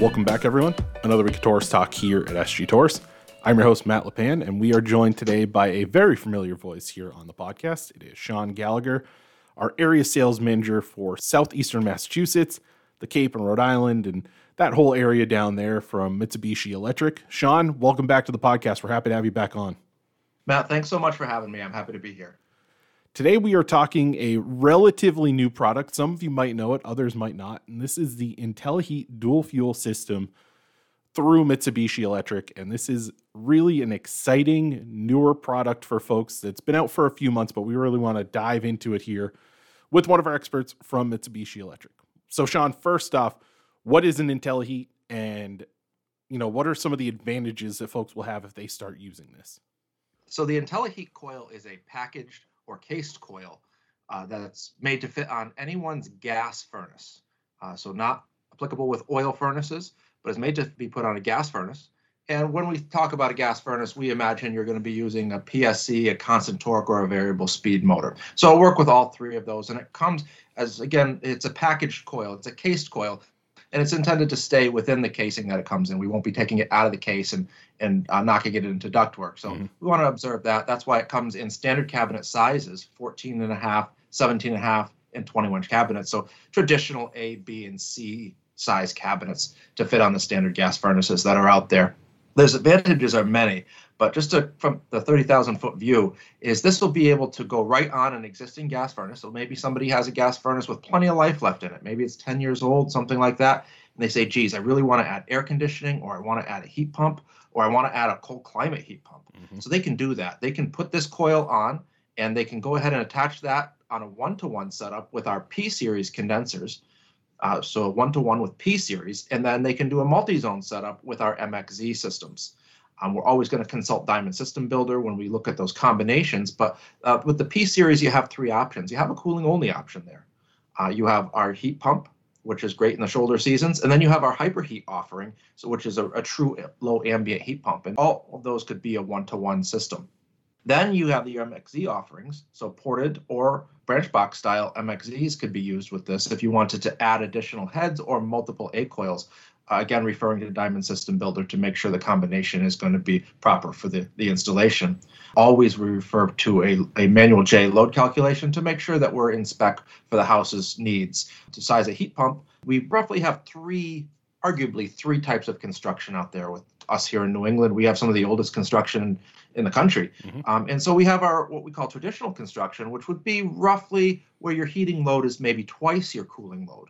Welcome back, everyone. Another week of Torrice Talk here at SG Torrice. I'm your host, Matt LePan, and we are joined today by a very familiar voice here on the podcast. It is Sean Gallagher, our area sales manager for Southeastern Massachusetts, the Cape and Rhode Island, and that whole area down there from Mitsubishi Electric. Sean, welcome back to the podcast. We're happy to have you back on. Matt, thanks so much for having me. I'm happy to be here. Today, we are talking a relatively new product. Some of you might know it, others might not. And this is the IntelliHeat dual fuel system through Mitsubishi Electric. And this is really an exciting, newer product for folks that's been out for a few months, but we really want to dive into it here with one of our experts from Mitsubishi Electric. So, Sean, first off, what is an IntelliHeat and you know what are some of the advantages that folks will have if they start using this so the IntelliHeat coil is a packaged or cased coil uh, that's made to fit on anyone's gas furnace. Uh, so not applicable with oil furnaces, but it's made to be put on a gas furnace. And when we talk about a gas furnace, we imagine you're going to be using a PSC, a constant torque, or a variable speed motor. So I'll work with all three of those. And it comes as, again, it's a packaged coil, it's a cased coil and it's intended to stay within the casing that it comes in. We won't be taking it out of the case and and uh, knocking it into ductwork. So mm-hmm. we want to observe that. That's why it comes in standard cabinet sizes, 14 and a half, 17 and a half, and 21 inch cabinets. So traditional A, B, and C size cabinets to fit on the standard gas furnaces that are out there. There's advantages are many, but just to, from the 30,000 foot view, is this will be able to go right on an existing gas furnace. So maybe somebody has a gas furnace with plenty of life left in it. Maybe it's 10 years old, something like that. And they say, geez, I really want to add air conditioning, or I want to add a heat pump, or I want to add a cold climate heat pump. Mm-hmm. So they can do that. They can put this coil on and they can go ahead and attach that on a one to one setup with our P series condensers. Uh, so one to one with P series, and then they can do a multi zone setup with our MXZ systems. Um, we're always going to consult Diamond System Builder when we look at those combinations. But uh, with the P series, you have three options. You have a cooling only option there. Uh, you have our heat pump, which is great in the shoulder seasons, and then you have our hyperheat offering, so which is a, a true low ambient heat pump, and all of those could be a one-to-one system. Then you have the MXZ offerings, so ported or branch box style MXZs could be used with this if you wanted to add additional heads or multiple A coils uh, again referring to the Diamond System Builder to make sure the combination is going to be proper for the, the installation. Always we refer to a, a manual J load calculation to make sure that we're in spec for the house's needs. To size a heat pump, we roughly have three, arguably three types of construction out there with us here in New England. We have some of the oldest construction in the country. Mm-hmm. Um, and so we have our what we call traditional construction, which would be roughly where your heating load is maybe twice your cooling load.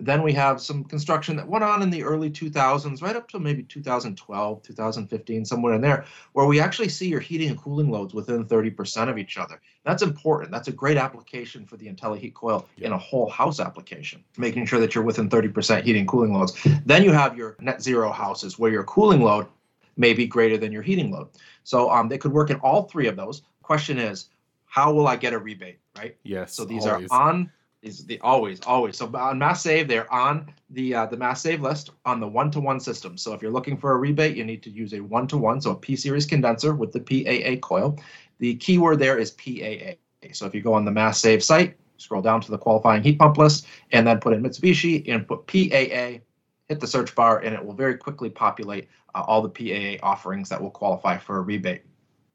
Then we have some construction that went on in the early 2000s, right up to maybe 2012, 2015, somewhere in there, where we actually see your heating and cooling loads within 30% of each other. That's important. That's a great application for the IntelliHeat coil in a whole house application, making sure that you're within 30% heating and cooling loads. Then you have your net zero houses where your cooling load may be greater than your heating load. So um, they could work in all three of those. Question is, how will I get a rebate, right? Yes. So these always. are on is the always always. So on mass save they're on the uh, the mass save list on the one to one system. So if you're looking for a rebate you need to use a one to one so a p series condenser with the paa coil. The keyword there is paa so if you go on the mass save site scroll down to the qualifying heat pump list and then put in mitsubishi and put paa hit the search bar and it will very quickly populate uh, all the paa offerings that will qualify for a rebate.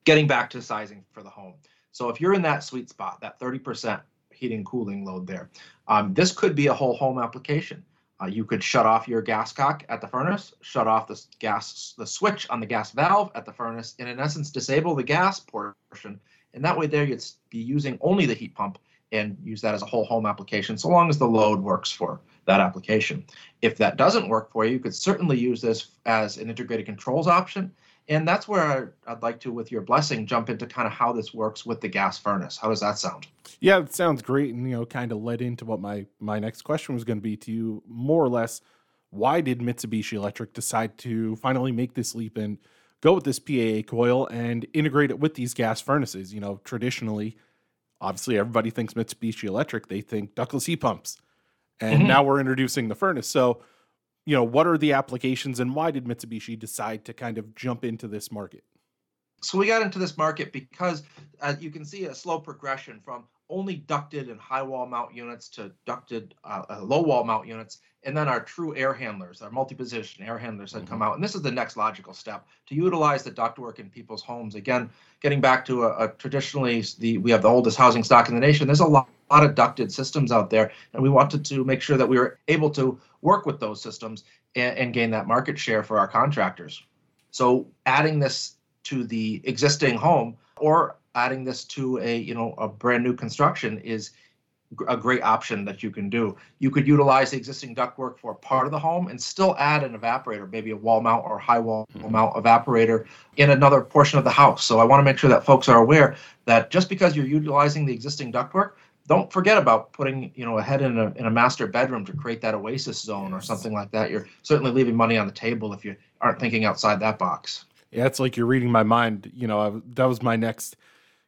Getting back to sizing for the home. So if you're in that sweet spot that 30% heating cooling load there. Um, this could be a whole home application. Uh, you could shut off your gas cock at the furnace, shut off the gas the switch on the gas valve at the furnace, and in essence disable the gas portion. And that way, there you'd be using only the heat pump and use that as a whole home application, so long as the load works for that application. If that doesn't work for you, you could certainly use this as an integrated controls option and that's where I'd like to, with your blessing, jump into kind of how this works with the gas furnace. How does that sound? Yeah, it sounds great, and you know, kind of led into what my my next question was going to be to you, more or less. Why did Mitsubishi Electric decide to finally make this leap and go with this PAA coil and integrate it with these gas furnaces? You know, traditionally, obviously, everybody thinks Mitsubishi Electric, they think ductless heat pumps, and mm-hmm. now we're introducing the furnace. So you know, what are the applications and why did Mitsubishi decide to kind of jump into this market? So we got into this market because uh, you can see a slow progression from only ducted and high wall mount units to ducted uh, uh, low wall mount units, and then our true air handlers, our multi-position air handlers that mm-hmm. come out. And this is the next logical step to utilize the ductwork in people's homes. Again, getting back to a, a traditionally the we have the oldest housing stock in the nation. There's a lot, lot of ducted systems out there, and we wanted to make sure that we were able to work with those systems and, and gain that market share for our contractors. So adding this to the existing home or adding this to a you know a brand new construction is a great option that you can do. You could utilize the existing ductwork for part of the home and still add an evaporator, maybe a wall mount or high wall mm-hmm. mount evaporator in another portion of the house. So I want to make sure that folks are aware that just because you're utilizing the existing ductwork, don't forget about putting you know a head in a, in a master bedroom to create that oasis zone yes. or something like that. You're certainly leaving money on the table if you aren't thinking outside that box. Yeah, it's like you're reading my mind. You know, I, that was my next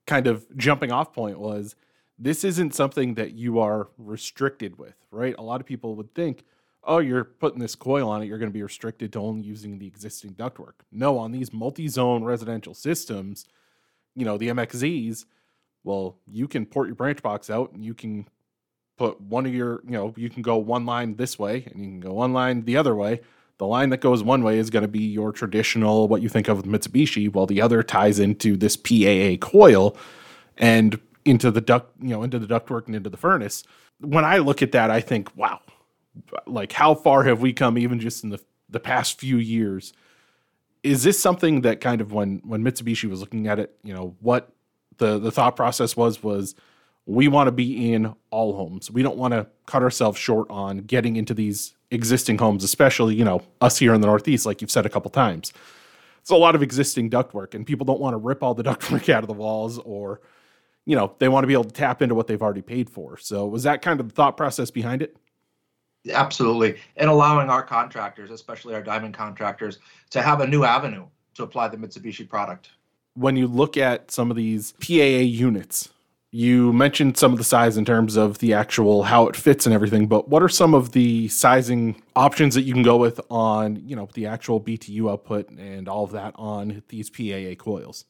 kind of jumping off point was this isn't something that you are restricted with, right? A lot of people would think, oh, you're putting this coil on it, you're going to be restricted to only using the existing ductwork. No, on these multi-zone residential systems, you know, the MXZs, well, you can port your branch box out and you can put one of your, you know, you can go one line this way and you can go one line the other way the line that goes one way is going to be your traditional what you think of with Mitsubishi, while the other ties into this PAA coil and into the duct, you know, into the ductwork and into the furnace. When I look at that, I think, wow, like how far have we come even just in the the past few years? Is this something that kind of when when Mitsubishi was looking at it, you know, what the the thought process was was we want to be in all homes. We don't want to cut ourselves short on getting into these existing homes, especially, you know, us here in the Northeast, like you've said a couple times. It's a lot of existing ductwork, and people don't want to rip all the ductwork out of the walls or, you know, they want to be able to tap into what they've already paid for. So, was that kind of the thought process behind it? Absolutely. And allowing our contractors, especially our diamond contractors, to have a new avenue to apply the Mitsubishi product. When you look at some of these PAA units, you mentioned some of the size in terms of the actual how it fits and everything, but what are some of the sizing options that you can go with on, you know, the actual BTU output and all of that on these PAA coils?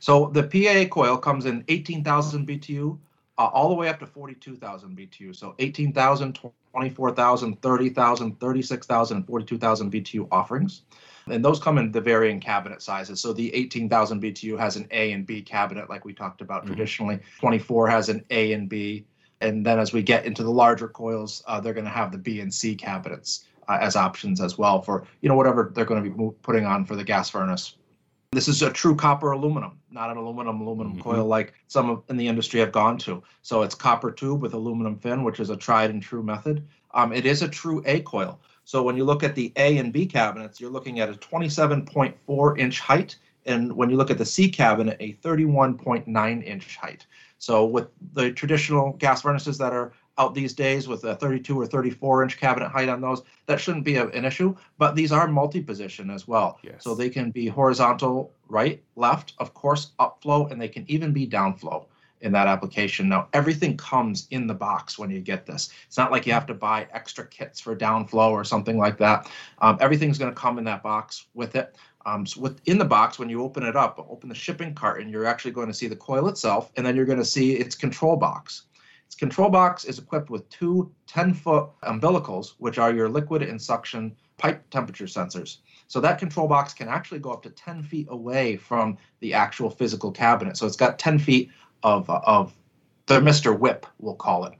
So the PAA coil comes in 18,000 BTU uh, all the way up to 42,000 BTU. So 18,000, 24,000, 30,000, 36,000, and 42,000 BTU offerings. And those come in the varying cabinet sizes. So the 18,000 BTU has an A and B cabinet, like we talked about mm-hmm. traditionally. 24 has an A and B. And then as we get into the larger coils, uh, they're going to have the B and C cabinets uh, as options as well for you know whatever they're going to be putting on for the gas furnace. This is a true copper aluminum, not an aluminum aluminum mm-hmm. coil like some in the industry have gone to. So it's copper tube with aluminum fin, which is a tried and true method. Um, it is a true A coil. So when you look at the A and B cabinets, you're looking at a 27.4 inch height. And when you look at the C cabinet, a 31.9 inch height. So with the traditional gas furnaces that are out these days with a 32 or 34 inch cabinet height on those, that shouldn't be a, an issue. But these are multi-position as well. Yes. So they can be horizontal, right, left, of course, upflow, and they can even be downflow in that application. Now, everything comes in the box when you get this. It's not like you have to buy extra kits for downflow or something like that. Um, everything's going to come in that box with it. Um, so within the box, when you open it up, open the shipping carton, you're actually going to see the coil itself, and then you're going to see its control box. Control box is equipped with two 10-foot umbilicals, which are your liquid and suction pipe temperature sensors. So that control box can actually go up to 10 feet away from the actual physical cabinet. So it's got 10 feet of of thermistor whip, we'll call it,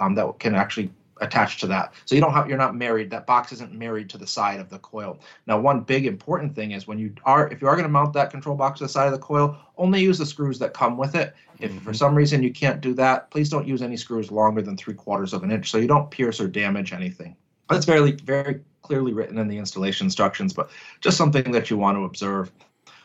um, that can actually attach to that. So you don't have you're not married. That box isn't married to the side of the coil. Now, one big important thing is when you are if you are going to mount that control box to the side of the coil, only use the screws that come with it. If mm-hmm. for some reason you can't do that, please don't use any screws longer than three quarters of an inch, so you don't pierce or damage anything. That's very very clearly written in the installation instructions, but just something that you want to observe.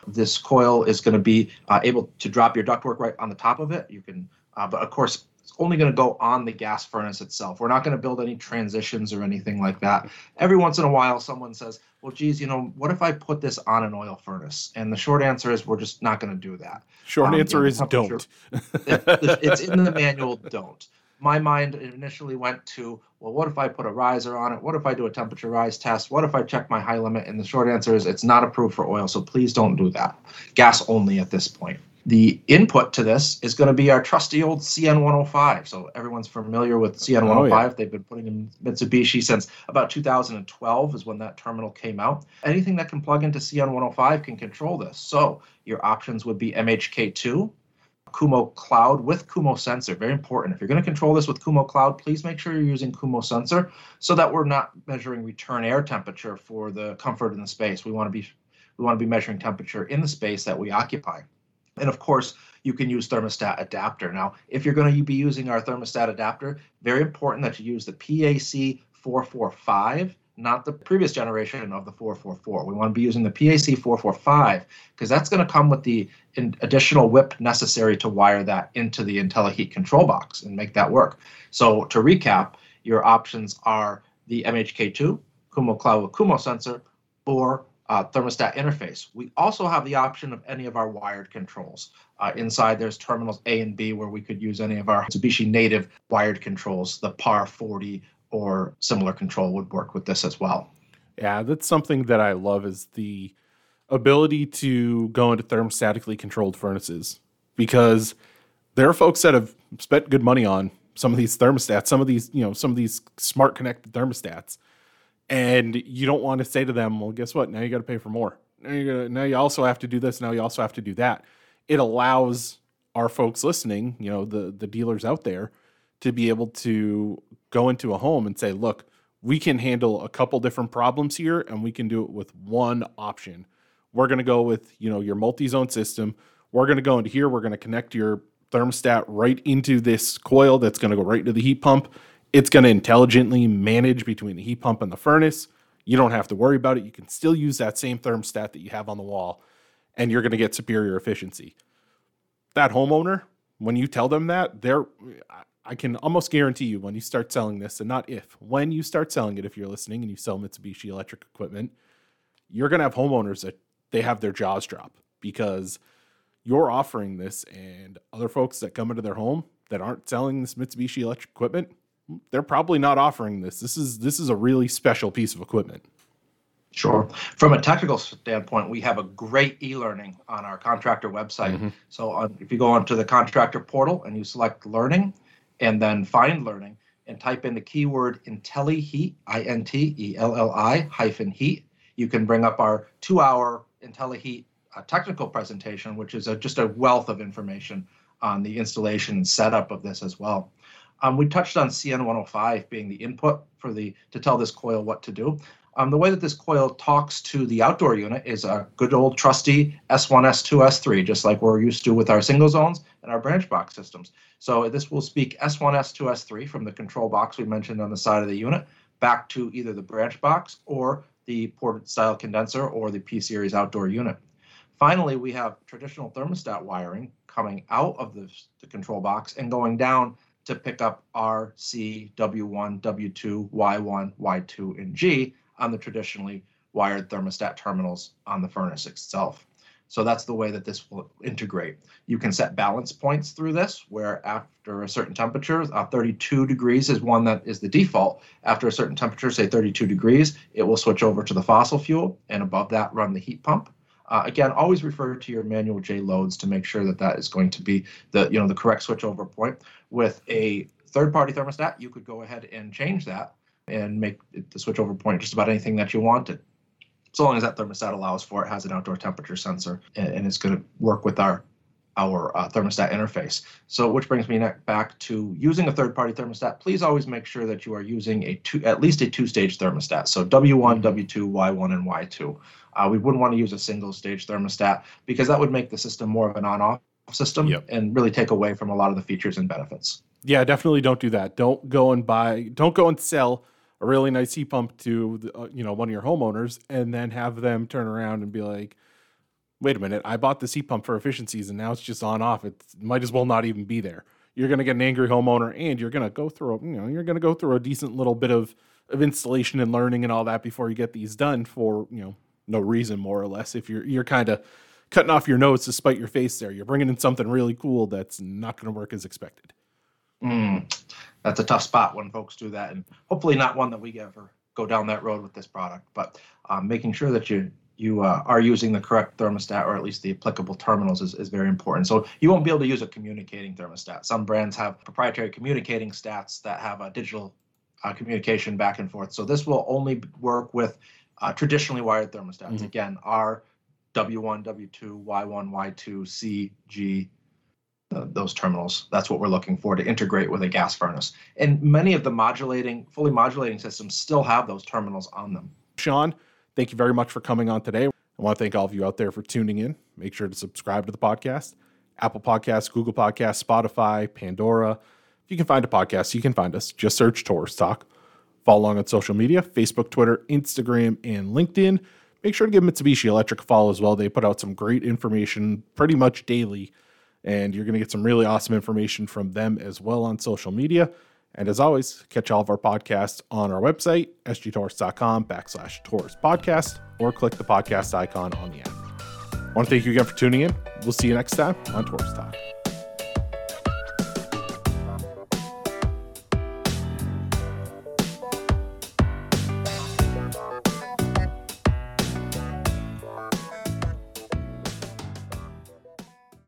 This coil is going to be uh, able to drop your ductwork right on the top of it. You can, uh, but of course, only going to go on the gas furnace itself. We're not going to build any transitions or anything like that. Every once in a while, someone says, well, geez, you know, what if I put this on an oil furnace? And the short answer is we're just not going to do that. Short um, answer is don't. it's in the manual, don't my mind initially went to, well, what if I put a riser on it? What if I do a temperature rise test? What if I check my high limit? And the short answer is it's not approved for oil, so please don't do that. Gas only at this point. The input to this is going to be our trusty old CN105. So everyone's familiar with CN105. Oh, yeah. Oh They've been putting in Mitsubishi since about 2012 is when that terminal came out. Anything that can plug into CN105 can control this. So your options would be MHK2, Kumo Cloud with Kumo Sensor. Very important. If you're going to control this with Kumo Cloud, please make sure you're using Kumo Sensor so that we're not measuring return air temperature for the comfort in the space. We want to be we want to be measuring temperature in the space that we occupy. And of course, you can use thermostat adapter. Now, if you're going to be using our thermostat adapter, very important that you use the PAC 445, not the previous generation of the 444. We want to be using the PAC 445 because that's going to come with the additional whip necessary to wire that into the IntelliHeat control box and make that work. So to recap, your options are the MHK2, Kumo Cloud with Kumo sensor, or uh, thermostat interface. We also have the option of any of our wired controls. Uh, inside there's terminals A and B where we could use any of our Mitsubishi native wired controls. The PAR 40 or similar control would work with this as well. Yeah, that's something that I love is the ability to go into thermostatically controlled furnaces because there are folks that have spent good money on some of these thermostats, some of these, you know, some of these smart connected thermostats and you don't want to say to them, "Well, guess what? Now you got to pay for more. Now you now you also have to do this. Now you also have to do that." It allows our folks listening, you know, the the dealers out there, to be able to go into a home and say, "Look, we can handle a couple different problems here, and we can do it with one option. We're going to go with you know your multi-zone system. We're going to go into here. We're going to connect your thermostat right into this coil that's going to go right into the heat pump." It's going to intelligently manage between the heat pump and the furnace. You don't have to worry about it. You can still use that same thermostat that you have on the wall, and you're going to get superior efficiency. That homeowner, when you tell them that, they're I can almost guarantee you when you start selling this, and not if, when you start selling it, if you're listening and you sell Mitsubishi electric equipment, you're going to have homeowners that they have their jaws drop because you're offering this, and other folks that come into their home that aren't selling this Mitsubishi electric equipment, they're probably not offering this. This is this is a really special piece of equipment. Sure. From a technical standpoint, we have a great e-learning on our contractor website. Mm-hmm. So on, if you go onto the contractor portal and you select learning and then find learning and type in the keyword IntelliHeat, I-N-T-E-L-L-I hyphen heat, you can bring up our two-hour IntelliHeat uh, technical presentation, which is a, just a wealth of information on the installation and setup of this as well. Um, we touched on CN105 being the input for the to tell this coil what to do. Um, the way that this coil talks to the outdoor unit is a good old trusty S1, S2, S3, just like we're used to with our single zones and our branch box systems. So this will speak S1, S2, S3 from the control box we mentioned on the side of the unit back to either the branch box or the ported style condenser or the P series outdoor unit. Finally, we have traditional thermostat wiring coming out of the, the control box and going down to pick up R, C, W1, W2, Y1, Y2, and G on the traditionally wired thermostat terminals on the furnace itself. So that's the way that this will integrate. You can set balance points through this, where after a certain temperature, uh, 32 degrees is one that is the default. After a certain temperature, say 32 degrees, it will switch over to the fossil fuel, and above that, run the heat pump. Uh, again, always refer to your manual J loads to make sure that that is going to be the you know the correct switchover point. With a third-party thermostat, you could go ahead and change that and make the switchover point just about anything that you wanted. So long as that thermostat allows for it, has an outdoor temperature sensor, and, and it's going to work with our our uh, thermostat interface. So, which brings me back to using a third-party thermostat. Please always make sure that you are using a two, at least a two-stage thermostat. So W1, W2, Y1, and Y2. Uh, we wouldn't want to use a single-stage thermostat because that would make the system more of an on-off system yep. and really take away from a lot of the features and benefits. Yeah, definitely don't do that. Don't go and buy. Don't go and sell a really nice heat pump to the, uh, you know one of your homeowners and then have them turn around and be like wait a minute, I bought this heat pump for efficiencies and now it's just on off. It might as well not even be there. You're going to get an angry homeowner and you're going to go through, you know, you're going to go through a decent little bit of, of installation and learning and all that before you get these done for, you know, no reason more or less. If you're, you're kind of cutting off your nose to spite your face there, you're bringing in something really cool that's not going to work as expected. Mm, that's a tough spot when folks do that, and hopefully not one that we ever go down that road with this product. But um, making sure that you you uh, are using the correct thermostat or at least the applicable terminals is, is very important. So you won't be able to use a communicating thermostat. Some brands have proprietary communicating stats that have a digital uh, communication back and forth. So this will only work with uh, traditionally wired thermostats. Mm-hmm. Again, R, W1, W2, Y1, Y2, C, G, those terminals. That's what we're looking for to integrate with a gas furnace. And many of the modulating, fully modulating systems still have those terminals on them. Sean, thank you very much for coming on today. I want to thank all of you out there for tuning in. Make sure to subscribe to the podcast. Apple Podcasts, Google Podcasts, Spotify, Pandora. If you can find a podcast, you can find us. Just search Torrice Talk. Follow along on social media Facebook, Twitter, Instagram, and LinkedIn. Make sure to give Mitsubishi Electric a follow as well. They put out some great information pretty much daily, and you're going to get some really awesome information from them as well on social media. And as always, catch all of our podcasts on our website, sgtorrice.com backslash Torrice podcast, or click the podcast icon on the app. I want to thank you again for tuning in. We'll see you next time on Torrice Talk.